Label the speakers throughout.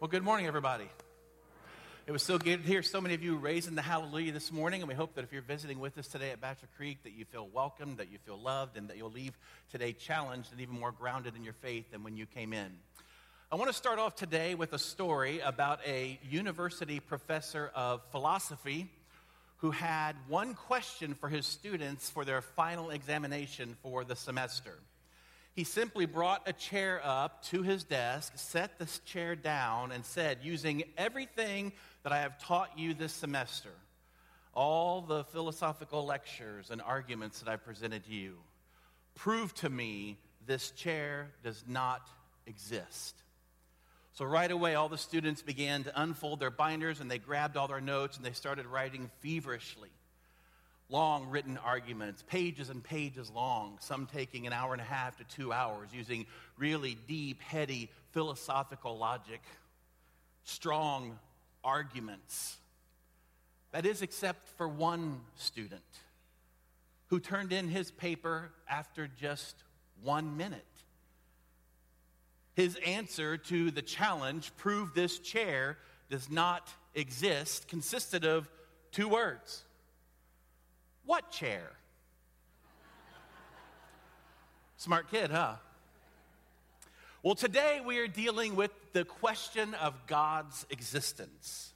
Speaker 1: Well, good morning, everybody. It was so good to hear so many of you raising the hallelujah this morning, and we hope that if you're visiting with us today at Bachelor Creek, that you feel welcome, that you feel loved, and that you'll leave today challenged and even more grounded in your faith than when you came in. I want to start off today with a story about a university professor of philosophy who had one question for his students for their final examination for the semester he simply brought a chair up to his desk, set this chair down, and said, using everything that I have taught you this semester, all the philosophical lectures and arguments that I presented to you, prove to me this chair does not exist. So, right away, all the students began to unfold their binders and they grabbed all their notes and they started writing feverishly long written arguments, pages and pages long, some taking an hour and a half to two hours, using really deep, heady philosophical logic, strong arguments. That is, except for one student who turned in his paper after just one minute. His answer to the challenge, prove this chair does not exist, consisted of two words what chair? Smart kid, huh? Well, today we are dealing with the question of God's existence.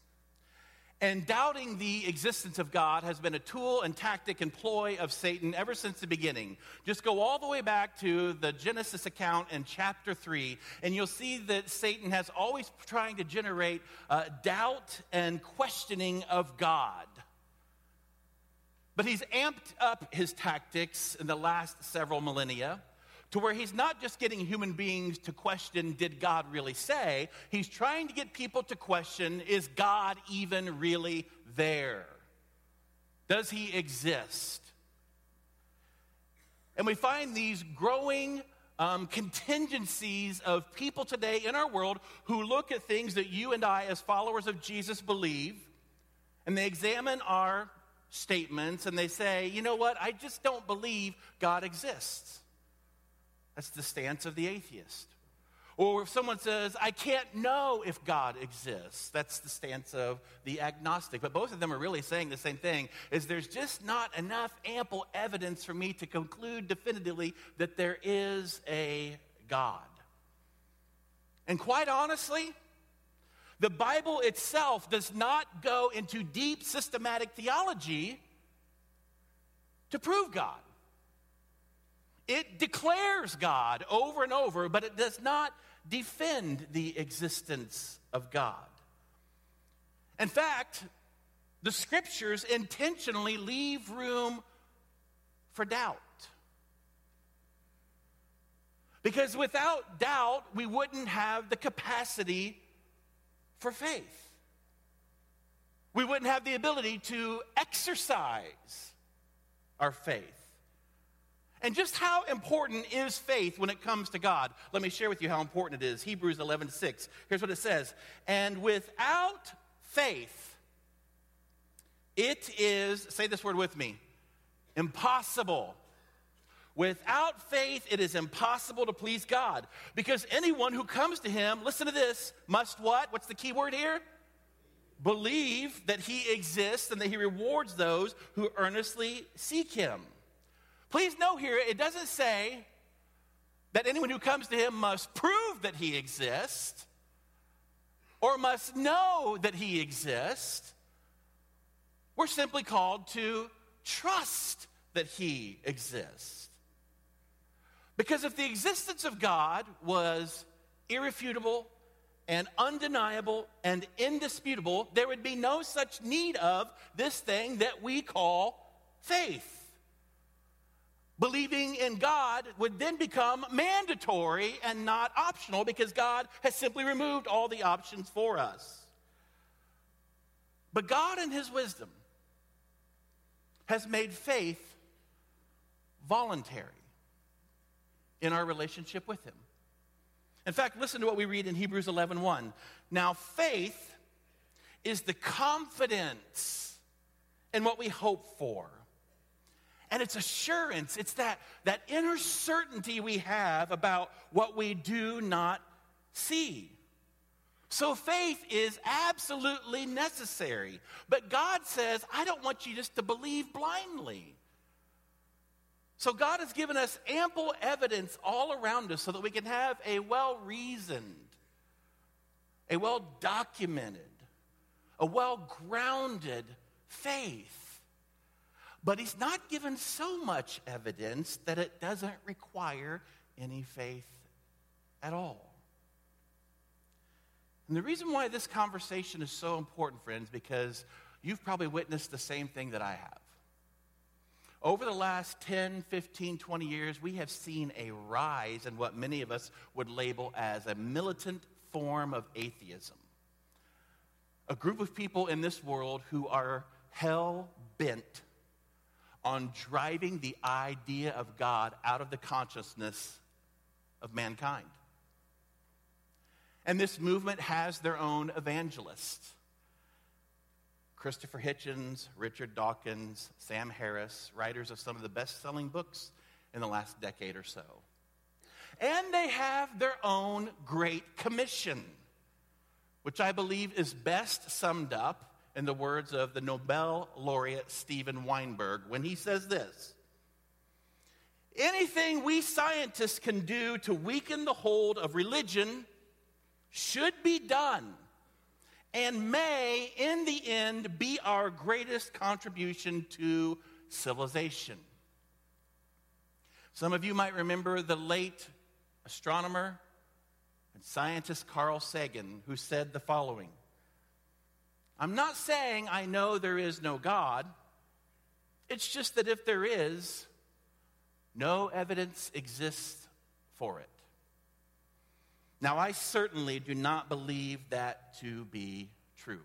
Speaker 1: And doubting the existence of God has been a tool and tactic and ploy of Satan ever since the beginning. Just go all the way back to the Genesis account in chapter 3, and you'll see that Satan has always trying to generate uh, doubt and questioning of God. But he's amped up his tactics in the last several millennia to where he's not just getting human beings to question, did God really say? He's trying to get people to question, is God even really there? Does he exist? And we find these growing um, contingencies of people today in our world who look at things that you and I, as followers of Jesus, believe, and they examine our statements and they say, you know what, I just don't believe God exists. That's the stance of the atheist. Or if someone says, I can't know if God exists, that's the stance of the agnostic. But both of them are really saying the same thing, is there's just not enough ample evidence for me to conclude definitively that there is a God. And quite honestly, the Bible itself does not go into deep systematic theology to prove God. It declares God over and over, but it does not defend the existence of God. In fact, the scriptures intentionally leave room for doubt. Because without doubt, we wouldn't have the capacity for faith. We wouldn't have the ability to exercise our faith. And just how important is faith when it comes to God? Let me share with you how important it is. Hebrews 11 6. Here's what it says And without faith, it is, say this word with me, impossible Without faith, it is impossible to please God because anyone who comes to him, listen to this, must what? What's the key word here? Believe that he exists and that he rewards those who earnestly seek him. Please note here, it doesn't say that anyone who comes to him must prove that he exists or must know that he exists. We're simply called to trust that he exists. Because if the existence of God was irrefutable and undeniable and indisputable, there would be no such need of this thing that we call faith. Believing in God would then become mandatory and not optional because God has simply removed all the options for us. But God, in His wisdom, has made faith voluntary in our relationship with Him. In fact, listen to what we read in Hebrews 11 1. Now, faith is the confidence in what we hope for. And it's assurance, it's that, that inner certainty we have about what we do not see. So faith is absolutely necessary. But God says, I don't want you just to believe blindly. So God has given us ample evidence all around us so that we can have a well reasoned, a well documented, a well grounded faith. But He's not given so much evidence that it doesn't require any faith at all. And the reason why this conversation is so important, friends, because you've probably witnessed the same thing that I have. Over the last 10, 15, 20 years, we have seen a rise in what many of us would label as a militant form of atheism. A group of people in this world who are hell bent on driving the idea of God out of the consciousness of mankind. And this movement has their own evangelists. Christopher Hitchens, Richard Dawkins, Sam Harris, writers of some of the best selling books in the last decade or so. And they have their own Great Commission, which I believe is best summed up in the words of the Nobel laureate Steven Weinberg when he says this Anything we scientists can do to weaken the hold of religion should be done and may, in the end, be our greatest contribution to civilization. Some of you might remember the late astronomer and scientist Carl Sagan, who said the following I'm not saying I know there is no God, it's just that if there is, no evidence exists for it. Now, I certainly do not believe that to be true.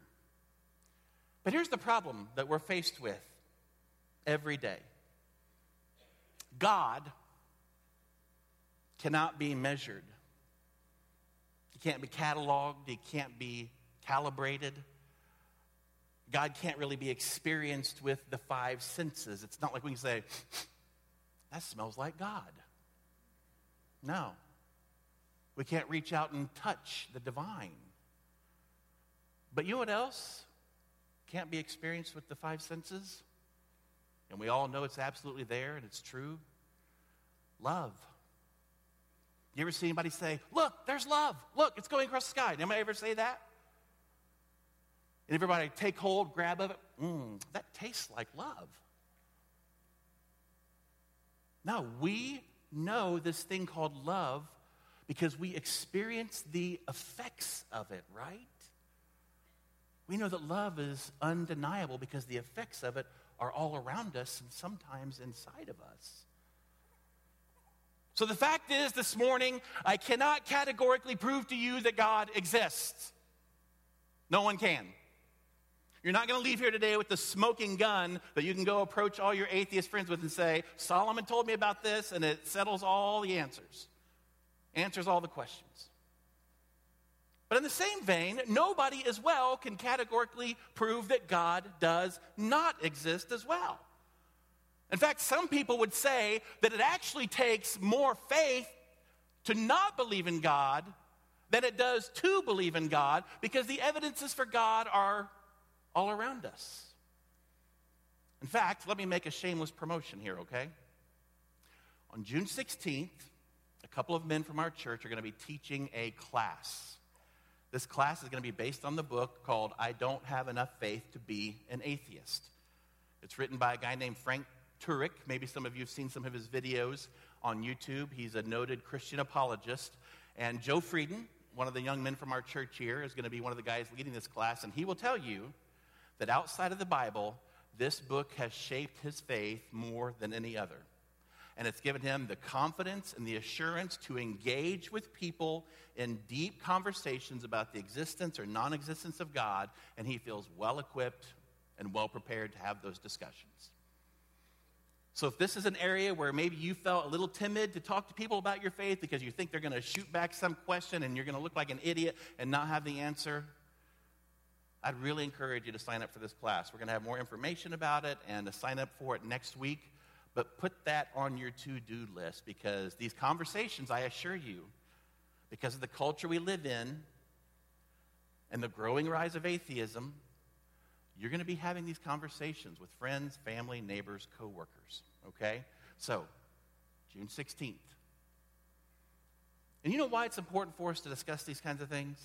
Speaker 1: But here's the problem that we're faced with every day God cannot be measured, He can't be cataloged, He can't be calibrated. God can't really be experienced with the five senses. It's not like we can say, that smells like God. No. We can't reach out and touch the divine. But you know what else can't be experienced with the five senses? And we all know it's absolutely there and it's true. Love. You ever see anybody say, Look, there's love. Look, it's going across the sky. Did Anybody ever say that? And everybody take hold, grab of it. Mmm, that tastes like love. No, we know this thing called love because we experience the effects of it, right? We know that love is undeniable because the effects of it are all around us and sometimes inside of us. So the fact is, this morning, I cannot categorically prove to you that God exists. No one can. You're not going to leave here today with the smoking gun that you can go approach all your atheist friends with and say, Solomon told me about this, and it settles all the answers answers all the questions. But in the same vein, nobody as well can categorically prove that God does not exist as well. In fact, some people would say that it actually takes more faith to not believe in God than it does to believe in God because the evidences for God are all around us. In fact, let me make a shameless promotion here, okay? On June 16th, a couple of men from our church are going to be teaching a class. This class is going to be based on the book called I Don't Have Enough Faith to Be an Atheist. It's written by a guy named Frank Turek. Maybe some of you have seen some of his videos on YouTube. He's a noted Christian apologist. And Joe Frieden, one of the young men from our church here, is going to be one of the guys leading this class. And he will tell you that outside of the Bible, this book has shaped his faith more than any other and it's given him the confidence and the assurance to engage with people in deep conversations about the existence or non existence of God, and he feels well equipped and well prepared to have those discussions. So, if this is an area where maybe you felt a little timid to talk to people about your faith because you think they're going to shoot back some question and you're going to look like an idiot and not have the answer, I'd really encourage you to sign up for this class. We're going to have more information about it and to sign up for it next week. But put that on your to do list because these conversations, I assure you, because of the culture we live in, and the growing rise of atheism, you're going to be having these conversations with friends, family, neighbors, coworkers. Okay? So, June 16th. And you know why it's important for us to discuss these kinds of things?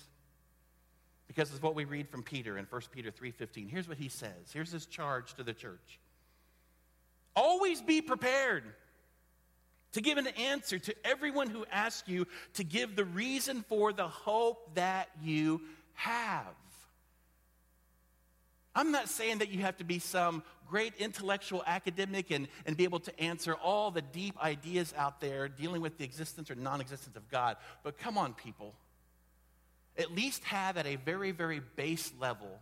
Speaker 1: Because it's what we read from Peter in 1 Peter 3:15. Here's what he says. Here's his charge to the church. Always be prepared to give an answer to everyone who asks you to give the reason for the hope that you have. I'm not saying that you have to be some great intellectual academic and, and be able to answer all the deep ideas out there dealing with the existence or non existence of God. But come on, people. At least have at a very, very base level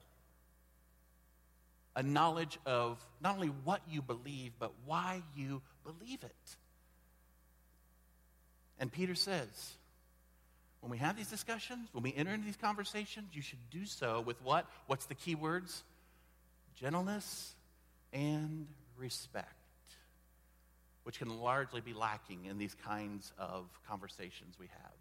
Speaker 1: a knowledge of not only what you believe, but why you believe it. And Peter says, when we have these discussions, when we enter into these conversations, you should do so with what? What's the key words? Gentleness and respect, which can largely be lacking in these kinds of conversations we have.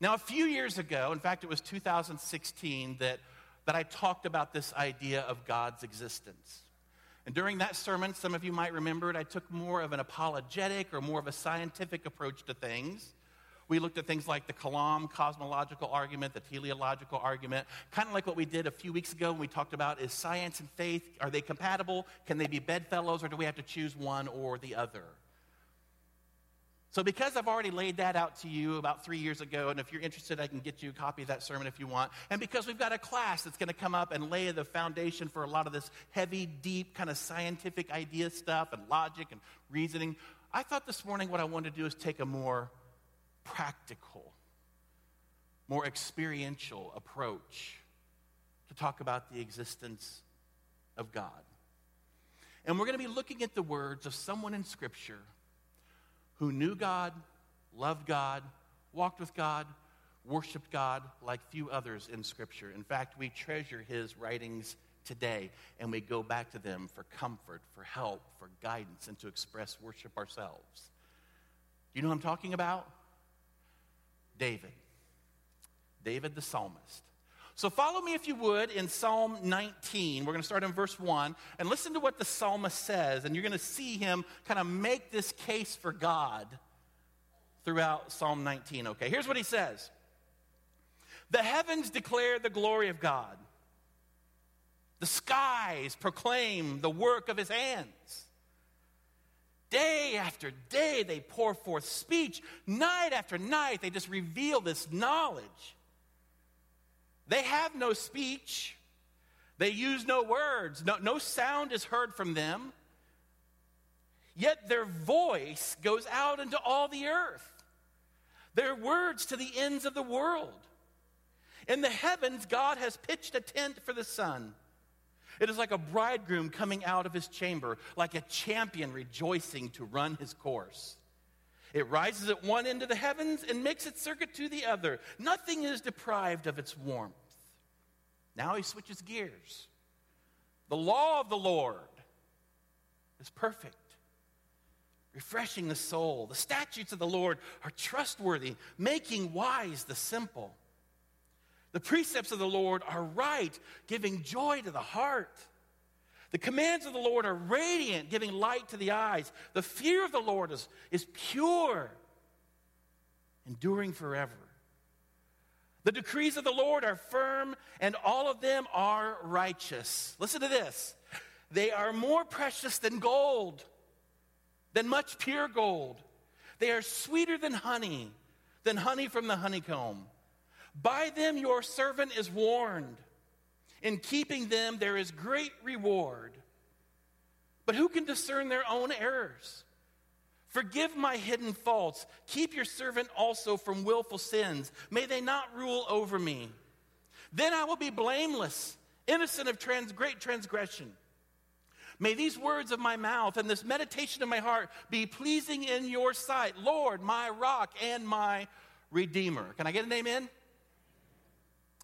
Speaker 1: Now, a few years ago, in fact, it was 2016, that, that I talked about this idea of God's existence. And during that sermon, some of you might remember it, I took more of an apologetic or more of a scientific approach to things. We looked at things like the Kalam cosmological argument, the teleological argument, kind of like what we did a few weeks ago when we talked about is science and faith, are they compatible? Can they be bedfellows, or do we have to choose one or the other? So, because I've already laid that out to you about three years ago, and if you're interested, I can get you a copy of that sermon if you want, and because we've got a class that's going to come up and lay the foundation for a lot of this heavy, deep, kind of scientific idea stuff and logic and reasoning, I thought this morning what I wanted to do is take a more practical, more experiential approach to talk about the existence of God. And we're going to be looking at the words of someone in Scripture who knew God, loved God, walked with God, worshiped God like few others in Scripture. In fact, we treasure his writings today and we go back to them for comfort, for help, for guidance, and to express worship ourselves. Do you know who I'm talking about? David. David the psalmist. So follow me if you would in Psalm 19. We're going to start in verse 1 and listen to what the psalmist says. And you're going to see him kind of make this case for God throughout Psalm 19. Okay, here's what he says The heavens declare the glory of God, the skies proclaim the work of his hands. Day after day, they pour forth speech. Night after night, they just reveal this knowledge. They have no speech, they use no words, no, no sound is heard from them. Yet their voice goes out into all the earth, their words to the ends of the world. In the heavens, God has pitched a tent for the sun. It is like a bridegroom coming out of his chamber, like a champion rejoicing to run his course. It rises at one end of the heavens and makes its circuit to the other. Nothing is deprived of its warmth. Now he switches gears. The law of the Lord is perfect, refreshing the soul. The statutes of the Lord are trustworthy, making wise the simple. The precepts of the Lord are right, giving joy to the heart. The commands of the Lord are radiant, giving light to the eyes. The fear of the Lord is, is pure, enduring forever. The decrees of the Lord are firm, and all of them are righteous. Listen to this they are more precious than gold, than much pure gold. They are sweeter than honey, than honey from the honeycomb. By them your servant is warned. In keeping them, there is great reward. But who can discern their own errors? Forgive my hidden faults. Keep your servant also from willful sins. May they not rule over me. Then I will be blameless, innocent of trans- great transgression. May these words of my mouth and this meditation of my heart be pleasing in your sight, Lord, my rock and my redeemer. Can I get an amen?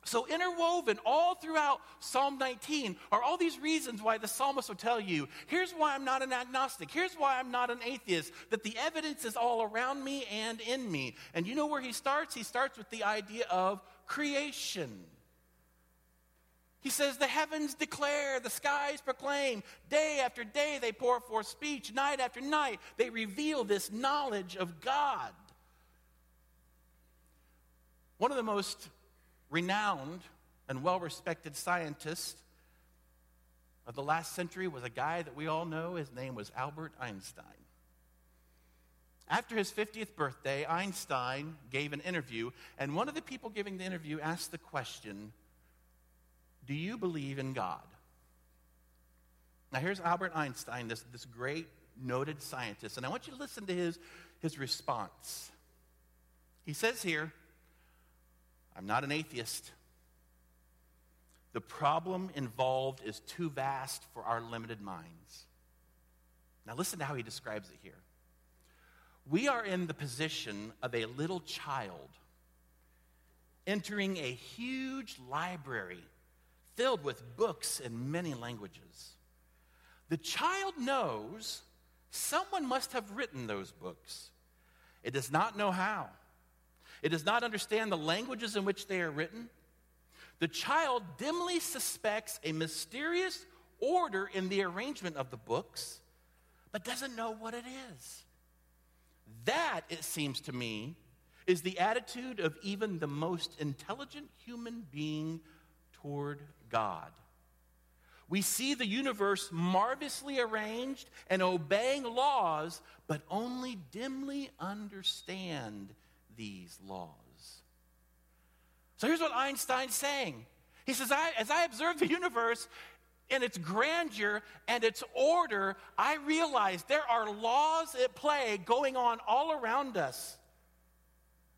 Speaker 1: So, interwoven all throughout Psalm 19 are all these reasons why the psalmist will tell you here's why I'm not an agnostic, here's why I'm not an atheist, that the evidence is all around me and in me. And you know where he starts? He starts with the idea of creation. He says, The heavens declare, the skies proclaim. Day after day they pour forth speech. Night after night they reveal this knowledge of God. One of the most renowned and well respected scientist of the last century was a guy that we all know. His name was Albert Einstein. After his 50th birthday, Einstein gave an interview, and one of the people giving the interview asked the question Do you believe in God? Now, here's Albert Einstein, this, this great noted scientist, and I want you to listen to his, his response. He says here, I'm not an atheist. The problem involved is too vast for our limited minds. Now, listen to how he describes it here. We are in the position of a little child entering a huge library filled with books in many languages. The child knows someone must have written those books. It does not know how. It does not understand the languages in which they are written. The child dimly suspects a mysterious order in the arrangement of the books, but doesn't know what it is. That, it seems to me, is the attitude of even the most intelligent human being toward God. We see the universe marvelously arranged and obeying laws, but only dimly understand these laws. So here's what Einstein's saying. He says, I, as I observe the universe in its grandeur and its order, I realize there are laws at play going on all around us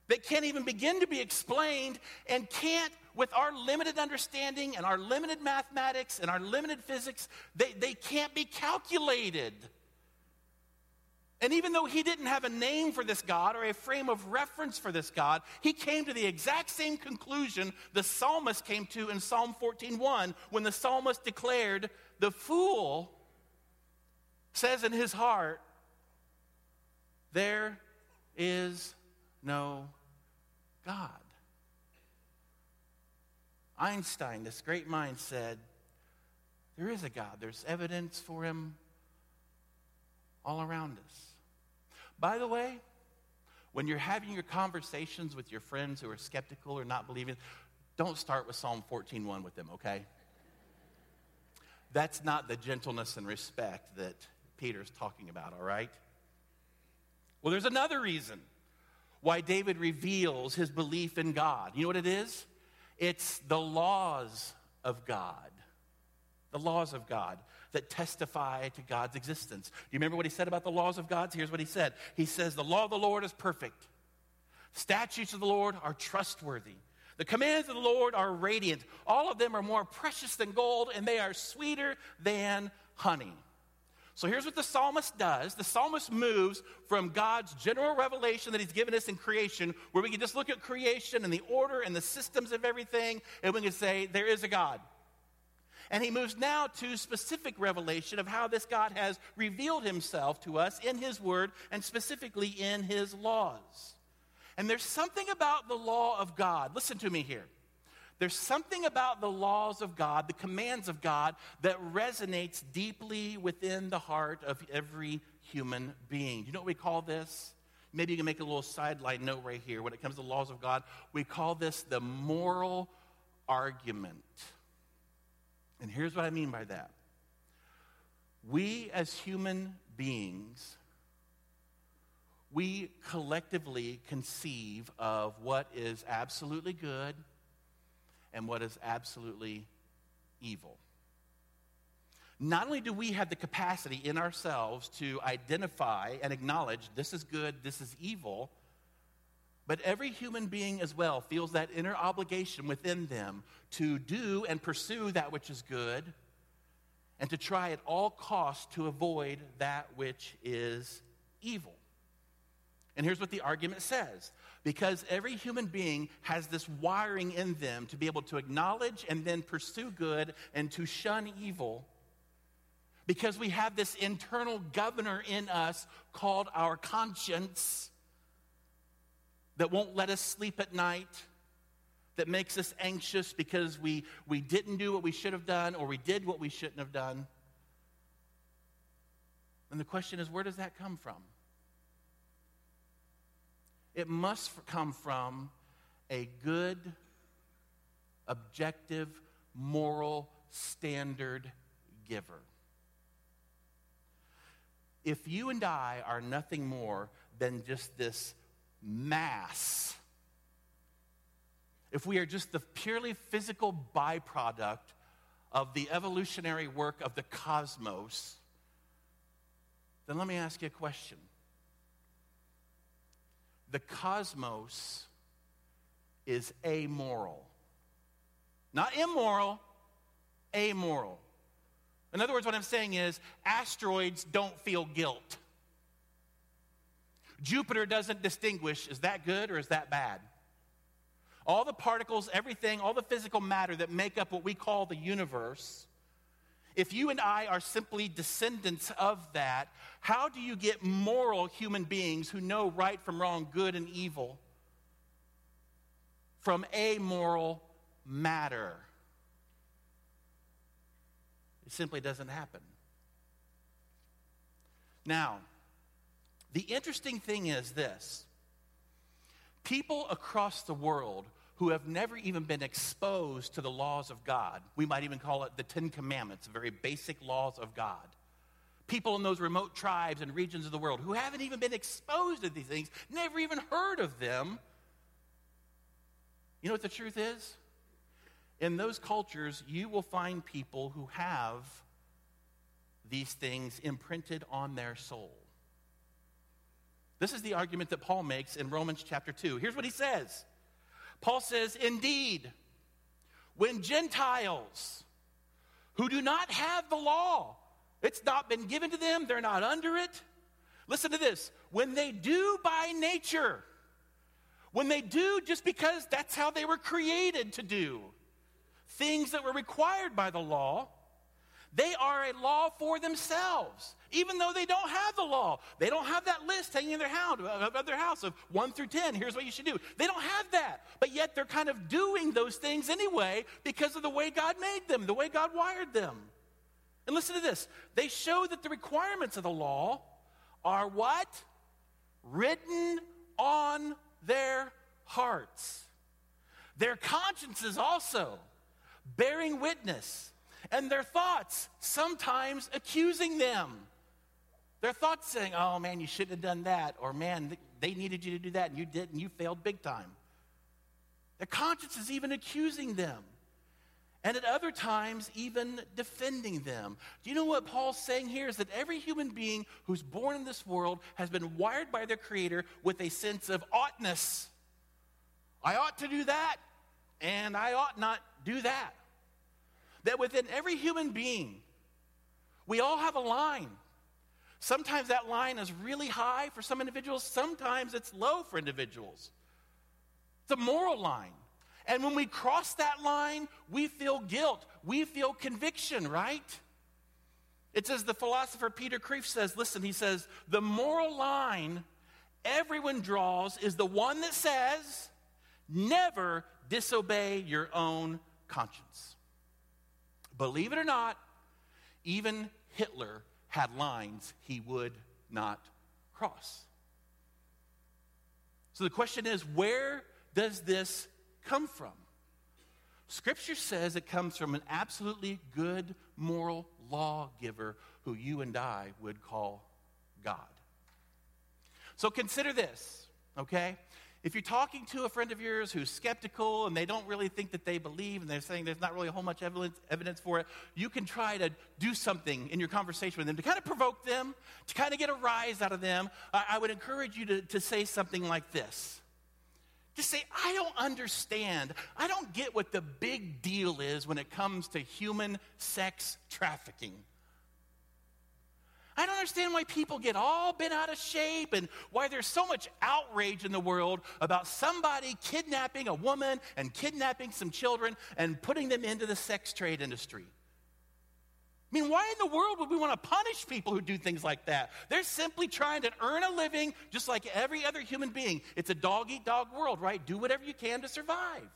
Speaker 1: that can't even begin to be explained and can't, with our limited understanding and our limited mathematics and our limited physics, they, they can't be calculated. And even though he didn't have a name for this God or a frame of reference for this God, he came to the exact same conclusion the psalmist came to in Psalm 14:1 when the psalmist declared, "The fool says in his heart, there is no God." Einstein, this great mind said, there is a God. There's evidence for him all around us. By the way, when you're having your conversations with your friends who are skeptical or not believing, don't start with Psalm 14:1 with them, okay? That's not the gentleness and respect that Peter's talking about, all right? Well, there's another reason why David reveals his belief in God. You know what it is? It's the laws of God. The laws of God that testify to God's existence. Do you remember what he said about the laws of God? Here's what he said He says, The law of the Lord is perfect, statutes of the Lord are trustworthy. The commands of the Lord are radiant. All of them are more precious than gold, and they are sweeter than honey. So here's what the psalmist does the psalmist moves from God's general revelation that he's given us in creation, where we can just look at creation and the order and the systems of everything, and we can say, There is a God. And he moves now to specific revelation of how this God has revealed himself to us in his word and specifically in his laws. And there's something about the law of God. Listen to me here. There's something about the laws of God, the commands of God, that resonates deeply within the heart of every human being. You know what we call this? Maybe you can make a little sideline note right here. When it comes to the laws of God, we call this the moral argument. And here's what I mean by that we as human beings, we collectively conceive of what is absolutely good and what is absolutely evil. Not only do we have the capacity in ourselves to identify and acknowledge this is good, this is evil, but every human being as well feels that inner obligation within them to do and pursue that which is good and to try at all costs to avoid that which is evil. And here's what the argument says because every human being has this wiring in them to be able to acknowledge and then pursue good and to shun evil. Because we have this internal governor in us called our conscience that won't let us sleep at night, that makes us anxious because we, we didn't do what we should have done or we did what we shouldn't have done. And the question is, where does that come from? It must come from a good, objective, moral standard giver. If you and I are nothing more than just this mass, if we are just the purely physical byproduct of the evolutionary work of the cosmos, then let me ask you a question. The cosmos is amoral. Not immoral, amoral. In other words, what I'm saying is asteroids don't feel guilt. Jupiter doesn't distinguish is that good or is that bad? All the particles, everything, all the physical matter that make up what we call the universe, if you and I are simply descendants of that, how do you get moral human beings who know right from wrong, good and evil, from amoral matter? It simply doesn't happen. Now, the interesting thing is this people across the world who have never even been exposed to the laws of God, we might even call it the Ten Commandments, very basic laws of God. People in those remote tribes and regions of the world who haven't even been exposed to these things, never even heard of them. You know what the truth is? in those cultures, you will find people who have these things imprinted on their soul. This is the argument that Paul makes in Romans chapter 2. Here's what he says Paul says, Indeed, when Gentiles who do not have the law, it's not been given to them, they're not under it. Listen to this when they do by nature, when they do just because that's how they were created to do, things that were required by the law, they are a law for themselves, even though they don't have the law. They don't have that list hanging in their house, of their house of 1 through 10. Here's what you should do. They don't have that. But yet they're kind of doing those things anyway because of the way God made them, the way God wired them. And listen to this they show that the requirements of the law are what? Written on their hearts. Their consciences also bearing witness, and their thoughts sometimes accusing them. Their thoughts saying, oh man, you shouldn't have done that, or man, they needed you to do that and you didn't, you failed big time. Their conscience is even accusing them. And at other times, even defending them. Do you know what Paul's saying here? Is that every human being who's born in this world has been wired by their Creator with a sense of oughtness. I ought to do that, and I ought not do that. That within every human being, we all have a line. Sometimes that line is really high for some individuals, sometimes it's low for individuals. A moral line. And when we cross that line, we feel guilt, we feel conviction, right? It's as the philosopher Peter Kreeft says listen, he says, the moral line everyone draws is the one that says, never disobey your own conscience. Believe it or not, even Hitler had lines he would not cross. So the question is where does this come from? Scripture says it comes from an absolutely good moral lawgiver who you and I would call God. So consider this, okay? If you're talking to a friend of yours who's skeptical and they don't really think that they believe and they're saying there's not really a whole much evidence, evidence for it, you can try to do something in your conversation with them to kind of provoke them, to kind of get a rise out of them. I, I would encourage you to, to say something like this. Just say, I don't understand. I don't get what the big deal is when it comes to human sex trafficking. I don't understand why people get all bent out of shape and why there's so much outrage in the world about somebody kidnapping a woman and kidnapping some children and putting them into the sex trade industry. I mean, why in the world would we want to punish people who do things like that? They're simply trying to earn a living just like every other human being. It's a dog eat dog world, right? Do whatever you can to survive.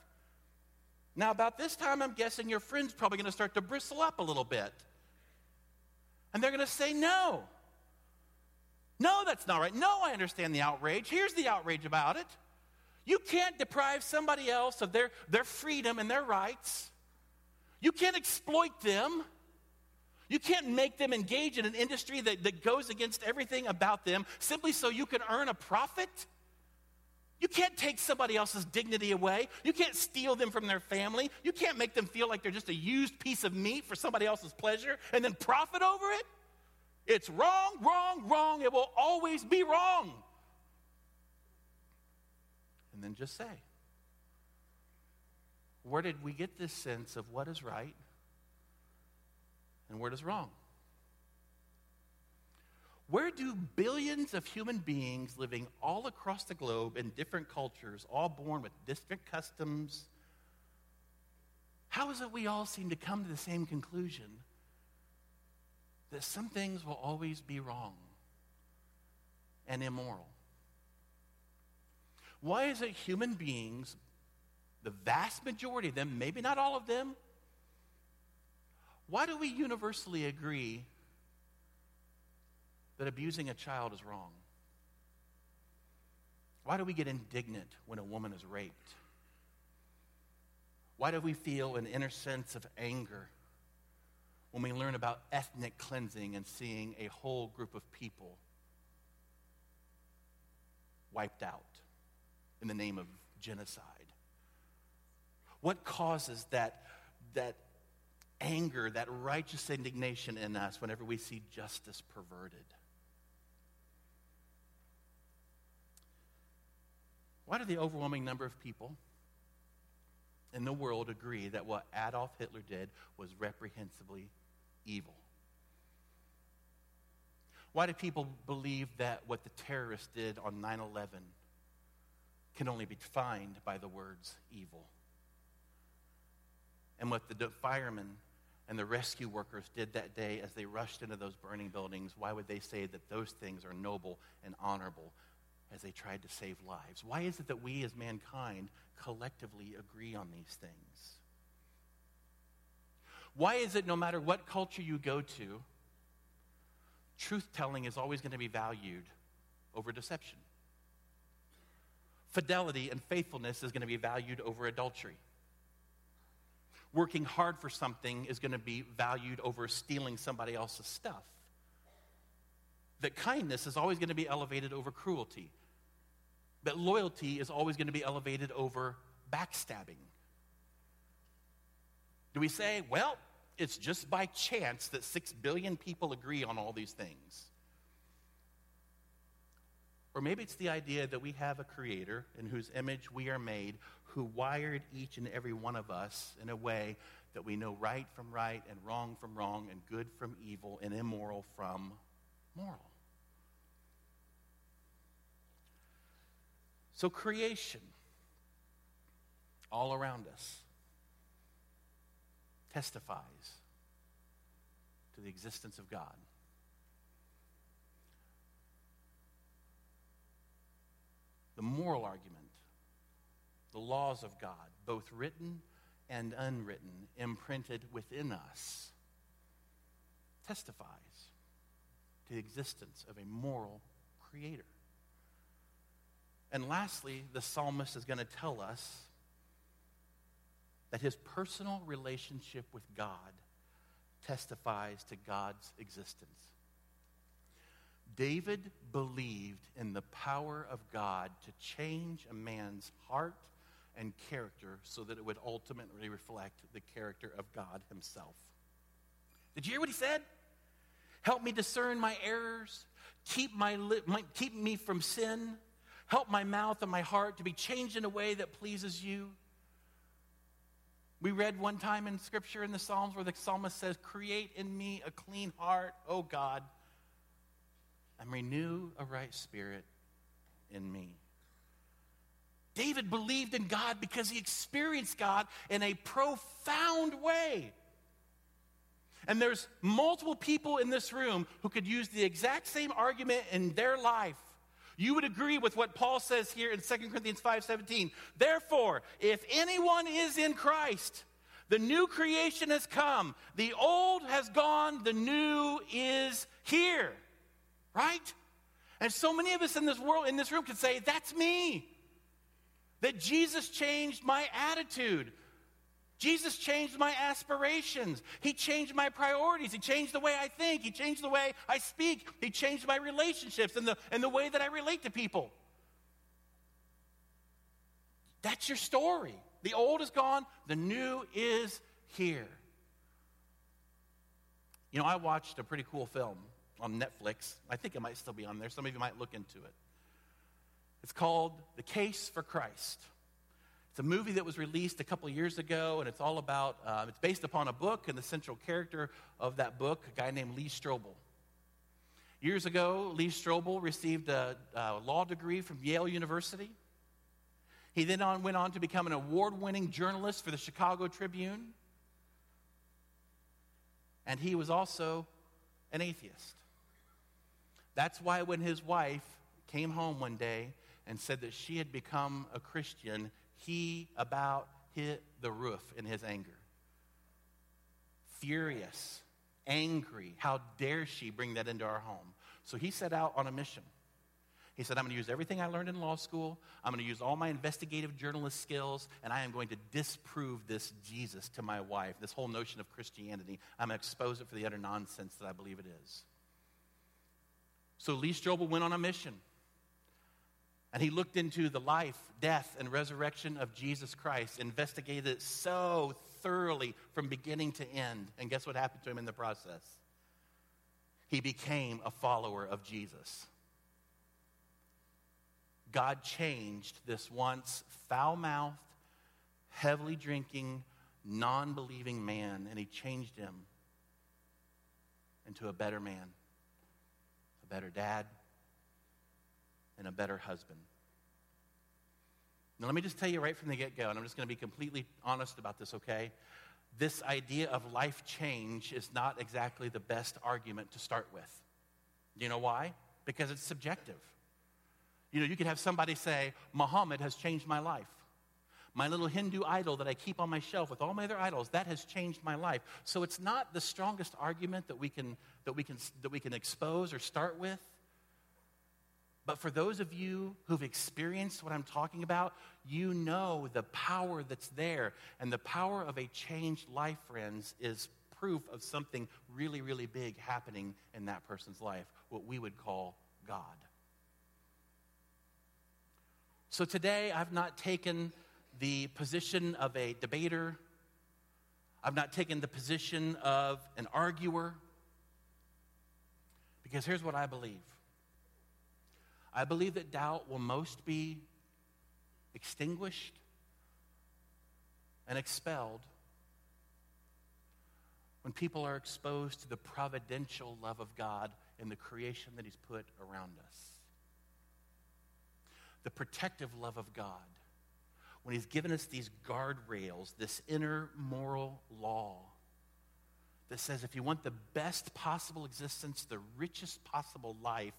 Speaker 1: Now, about this time, I'm guessing your friend's probably going to start to bristle up a little bit. And they're going to say, No. No, that's not right. No, I understand the outrage. Here's the outrage about it you can't deprive somebody else of their, their freedom and their rights, you can't exploit them. You can't make them engage in an industry that, that goes against everything about them simply so you can earn a profit. You can't take somebody else's dignity away. You can't steal them from their family. You can't make them feel like they're just a used piece of meat for somebody else's pleasure and then profit over it. It's wrong, wrong, wrong. It will always be wrong. And then just say, where did we get this sense of what is right and where is wrong? Where do billions of human beings living all across the globe in different cultures, all born with different customs, how is it we all seem to come to the same conclusion that some things will always be wrong and immoral? Why is it human beings, the vast majority of them, maybe not all of them, why do we universally agree that abusing a child is wrong? Why do we get indignant when a woman is raped? Why do we feel an inner sense of anger when we learn about ethnic cleansing and seeing a whole group of people wiped out in the name of genocide? What causes that, that anger, that righteous indignation in us whenever we see justice perverted? Why do the overwhelming number of people in the world agree that what Adolf Hitler did was reprehensibly evil? Why do people believe that what the terrorists did on 9 11 can only be defined by the words evil? And what the firemen and the rescue workers did that day as they rushed into those burning buildings, why would they say that those things are noble and honorable as they tried to save lives? Why is it that we as mankind collectively agree on these things? Why is it no matter what culture you go to, truth telling is always going to be valued over deception? Fidelity and faithfulness is going to be valued over adultery. Working hard for something is going to be valued over stealing somebody else's stuff that kindness is always going to be elevated over cruelty, that loyalty is always going to be elevated over backstabbing. Do we say, well, it's just by chance that six billion people agree on all these things? Or maybe it's the idea that we have a creator in whose image we are made, who wired each and every one of us in a way that we know right from right and wrong from wrong and good from evil and immoral from moral. So, creation, all around us, testifies to the existence of God. The moral argument, the laws of God, both written and unwritten, imprinted within us, testifies to the existence of a moral creator. And lastly, the psalmist is going to tell us that his personal relationship with God testifies to God's existence. David believed in the power of God to change a man's heart and character so that it would ultimately reflect the character of God himself. Did you hear what he said? Help me discern my errors. Keep, my, li- my, keep me from sin. Help my mouth and my heart to be changed in a way that pleases you. We read one time in Scripture in the Psalms where the psalmist says, Create in me a clean heart, O God, and renew a right spirit in me. David believed in God because he experienced God in a profound way. And there's multiple people in this room who could use the exact same argument in their life. you would agree with what Paul says here in 2 Corinthians 5:17. Therefore, if anyone is in Christ, the new creation has come. The old has gone, the new is here. Right? And so many of us in this world, in this room, can say, That's me. That Jesus changed my attitude. Jesus changed my aspirations. He changed my priorities. He changed the way I think. He changed the way I speak. He changed my relationships and the, and the way that I relate to people. That's your story. The old is gone, the new is here. You know, I watched a pretty cool film on Netflix. I think it might still be on there. Some of you might look into it. It's called The Case for Christ. It's a movie that was released a couple years ago, and it's all about, uh, it's based upon a book, and the central character of that book, a guy named Lee Strobel. Years ago, Lee Strobel received a, a law degree from Yale University. He then on, went on to become an award winning journalist for the Chicago Tribune. And he was also an atheist. That's why when his wife came home one day and said that she had become a Christian, he about hit the roof in his anger. Furious, angry. How dare she bring that into our home? So he set out on a mission. He said, I'm going to use everything I learned in law school. I'm going to use all my investigative journalist skills, and I am going to disprove this Jesus to my wife, this whole notion of Christianity. I'm going to expose it for the utter nonsense that I believe it is. So Lee Strobel went on a mission. And he looked into the life, death, and resurrection of Jesus Christ, investigated it so thoroughly from beginning to end. And guess what happened to him in the process? He became a follower of Jesus. God changed this once foul mouthed, heavily drinking, non believing man, and he changed him into a better man, a better dad, and a better husband. Now, let me just tell you right from the get go, and I'm just going to be completely honest about this, okay? This idea of life change is not exactly the best argument to start with. Do you know why? Because it's subjective. You know, you could have somebody say, Muhammad has changed my life. My little Hindu idol that I keep on my shelf with all my other idols, that has changed my life. So it's not the strongest argument that we can, that we can, that we can expose or start with. But for those of you who've experienced what I'm talking about, you know the power that's there. And the power of a changed life, friends, is proof of something really, really big happening in that person's life, what we would call God. So today, I've not taken the position of a debater, I've not taken the position of an arguer, because here's what I believe. I believe that doubt will most be extinguished and expelled when people are exposed to the providential love of God in the creation that He's put around us. The protective love of God. When He's given us these guardrails, this inner moral law that says if you want the best possible existence, the richest possible life,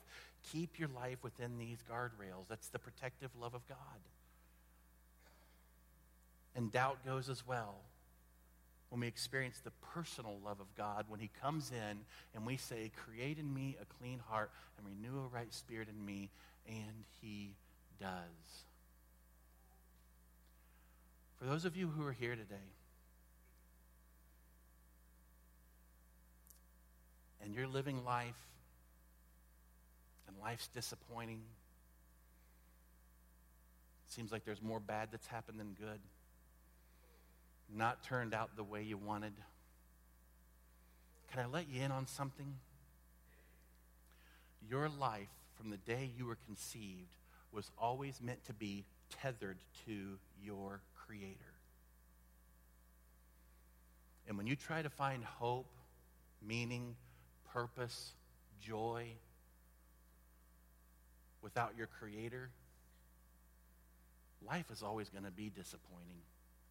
Speaker 1: Keep your life within these guardrails. That's the protective love of God. And doubt goes as well when we experience the personal love of God, when He comes in and we say, Create in me a clean heart and renew a right spirit in me, and He does. For those of you who are here today, and you're living life and life's disappointing. Seems like there's more bad that's happened than good. Not turned out the way you wanted. Can I let you in on something? Your life, from the day you were conceived, was always meant to be tethered to your Creator. And when you try to find hope, meaning, purpose, joy, without your Creator, life is always going to be disappointing.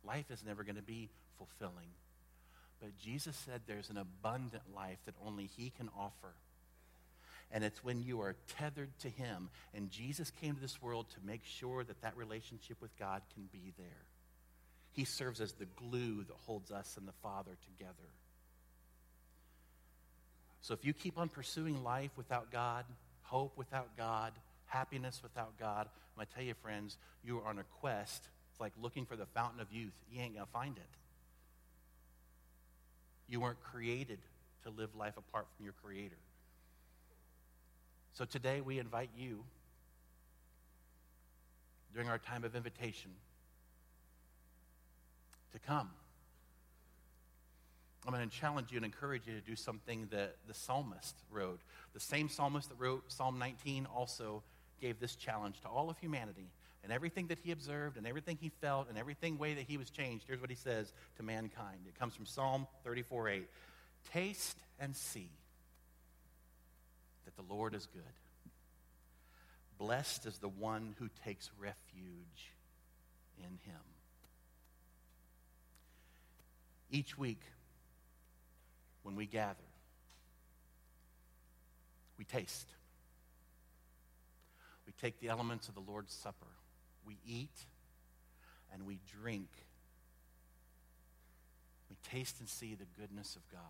Speaker 1: Life is never going to be fulfilling. But Jesus said there's an abundant life that only He can offer. And it's when you are tethered to Him. And Jesus came to this world to make sure that that relationship with God can be there. He serves as the glue that holds us and the Father together. So if you keep on pursuing life without God, hope without God, happiness without God, I'm going to tell you, friends, you are on a quest. It's like looking for the fountain of youth. You ain't going to find it. You weren't created to live life apart from your Creator. So today we invite you, during our time of invitation, to come. I'm going to challenge you and encourage you to do something that the psalmist wrote. The same psalmist that wrote Psalm 19 also gave this challenge to all of humanity and everything that he observed and everything he felt and everything way that he was changed. Here's what he says to mankind. It comes from Psalm 34 8. Taste and see that the Lord is good. Blessed is the one who takes refuge in him. Each week, when we gather, we taste. We take the elements of the Lord's Supper. We eat and we drink. We taste and see the goodness of God.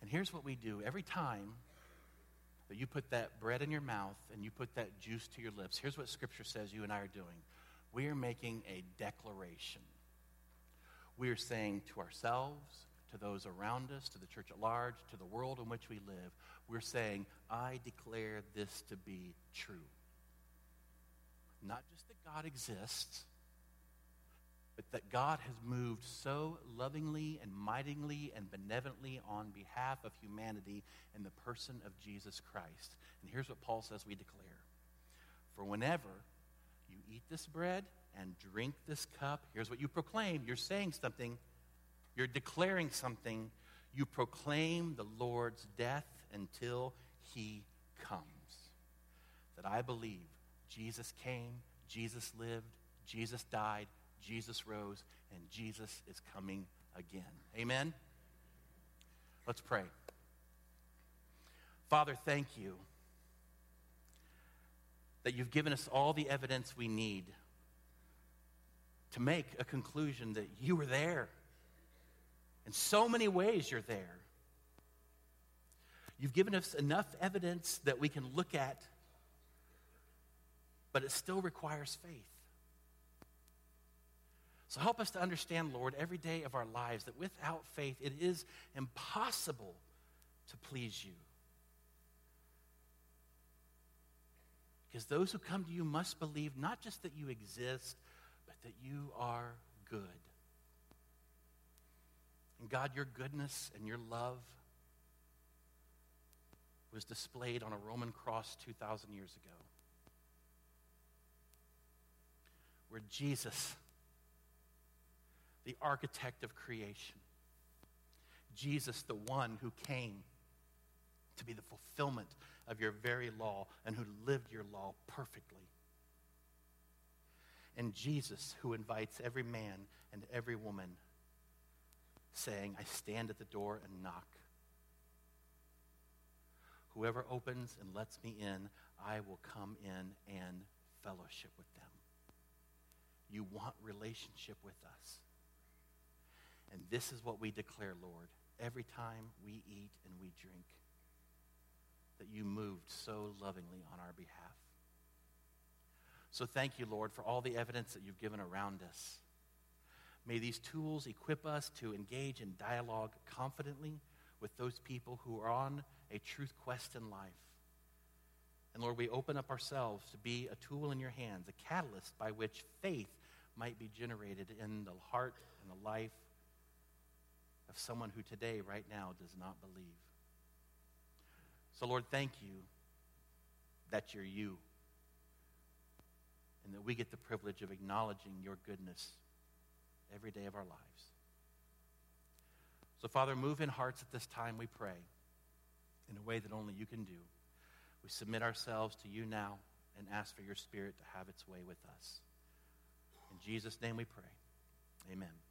Speaker 1: And here's what we do every time that you put that bread in your mouth and you put that juice to your lips, here's what Scripture says you and I are doing. We are making a declaration. We are saying to ourselves, to those around us, to the church at large, to the world in which we live, we're saying, I declare this to be true. Not just that God exists, but that God has moved so lovingly and mightily and benevolently on behalf of humanity in the person of Jesus Christ. And here's what Paul says we declare For whenever you eat this bread and drink this cup, here's what you proclaim. You're saying something you're declaring something. You proclaim the Lord's death until he comes. That I believe Jesus came, Jesus lived, Jesus died, Jesus rose, and Jesus is coming again. Amen? Let's pray. Father, thank you that you've given us all the evidence we need to make a conclusion that you were there in so many ways, you're there. You've given us enough evidence that we can look at, but it still requires faith. So help us to understand, Lord, every day of our lives that without faith it is impossible to please you. Because those who come to you must believe not just that you exist, but that you are good. And God, your goodness and your love was displayed on a Roman cross 2,000 years ago. Where Jesus, the architect of creation, Jesus, the one who came to be the fulfillment of your very law and who lived your law perfectly. And Jesus, who invites every man and every woman saying, I stand at the door and knock. Whoever opens and lets me in, I will come in and fellowship with them. You want relationship with us. And this is what we declare, Lord, every time we eat and we drink, that you moved so lovingly on our behalf. So thank you, Lord, for all the evidence that you've given around us May these tools equip us to engage in dialogue confidently with those people who are on a truth quest in life. And Lord, we open up ourselves to be a tool in your hands, a catalyst by which faith might be generated in the heart and the life of someone who today, right now, does not believe. So, Lord, thank you that you're you and that we get the privilege of acknowledging your goodness every day of our lives. So, Father, move in hearts at this time, we pray, in a way that only you can do. We submit ourselves to you now and ask for your Spirit to have its way with us. In Jesus' name we pray. Amen.